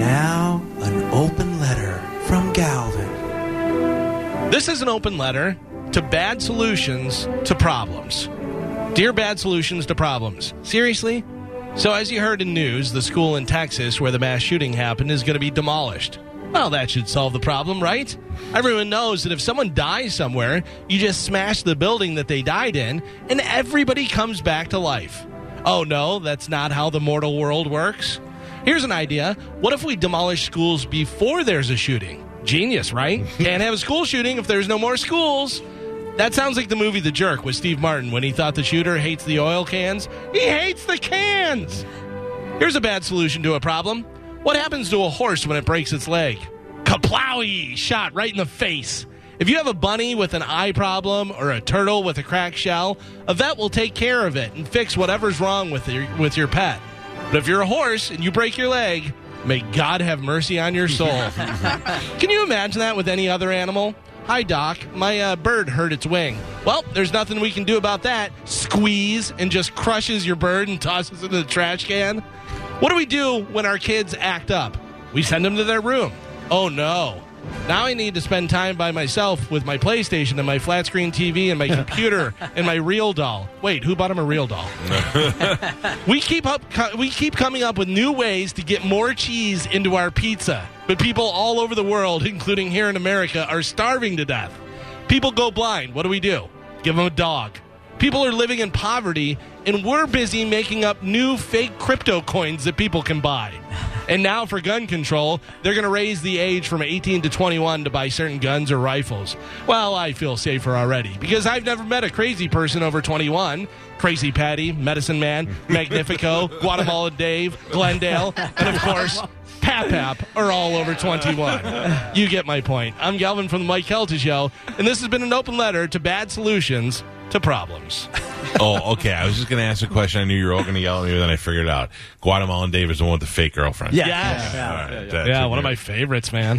Now, an open letter from Galvin. This is an open letter to bad solutions to problems. Dear Bad Solutions to Problems. Seriously? So, as you heard in news, the school in Texas where the mass shooting happened is going to be demolished. Well, that should solve the problem, right? Everyone knows that if someone dies somewhere, you just smash the building that they died in, and everybody comes back to life. Oh no, that's not how the mortal world works. Here's an idea. What if we demolish schools before there's a shooting? Genius, right? Can't have a school shooting if there's no more schools. That sounds like the movie The Jerk with Steve Martin when he thought the shooter hates the oil cans. He hates the cans! Here's a bad solution to a problem. What happens to a horse when it breaks its leg? Kaplowy! Shot right in the face. If you have a bunny with an eye problem or a turtle with a cracked shell, a vet will take care of it and fix whatever's wrong with your, with your pet. But if you're a horse and you break your leg, may God have mercy on your soul. Can you imagine that with any other animal? Hi, Doc. My uh, bird hurt its wing. Well, there's nothing we can do about that. Squeeze and just crushes your bird and tosses it in the trash can. What do we do when our kids act up? We send them to their room. Oh no. Now I need to spend time by myself with my PlayStation and my flat screen TV and my computer and my real doll. Wait, who bought him a real doll? we keep up we keep coming up with new ways to get more cheese into our pizza. But people all over the world, including here in America, are starving to death. People go blind. What do we do? Give them a dog. People are living in poverty, and we're busy making up new fake crypto coins that people can buy. And now, for gun control, they're going to raise the age from 18 to 21 to buy certain guns or rifles. Well, I feel safer already because I've never met a crazy person over 21. Crazy Patty, Medicine Man, Magnifico, Guatemala Dave, Glendale, and of course, Pap Pap are all over 21. You get my point. I'm Galvin from the Mike Calta Show, and this has been an open letter to bad solutions to problems. oh, okay. I was just going to ask a question. I knew you were all going to yell at me, but then I figured it out. Guatemalan Dave is the one with the fake girlfriend. Yes. All right. That Yeah, took one of me- my favorites, man.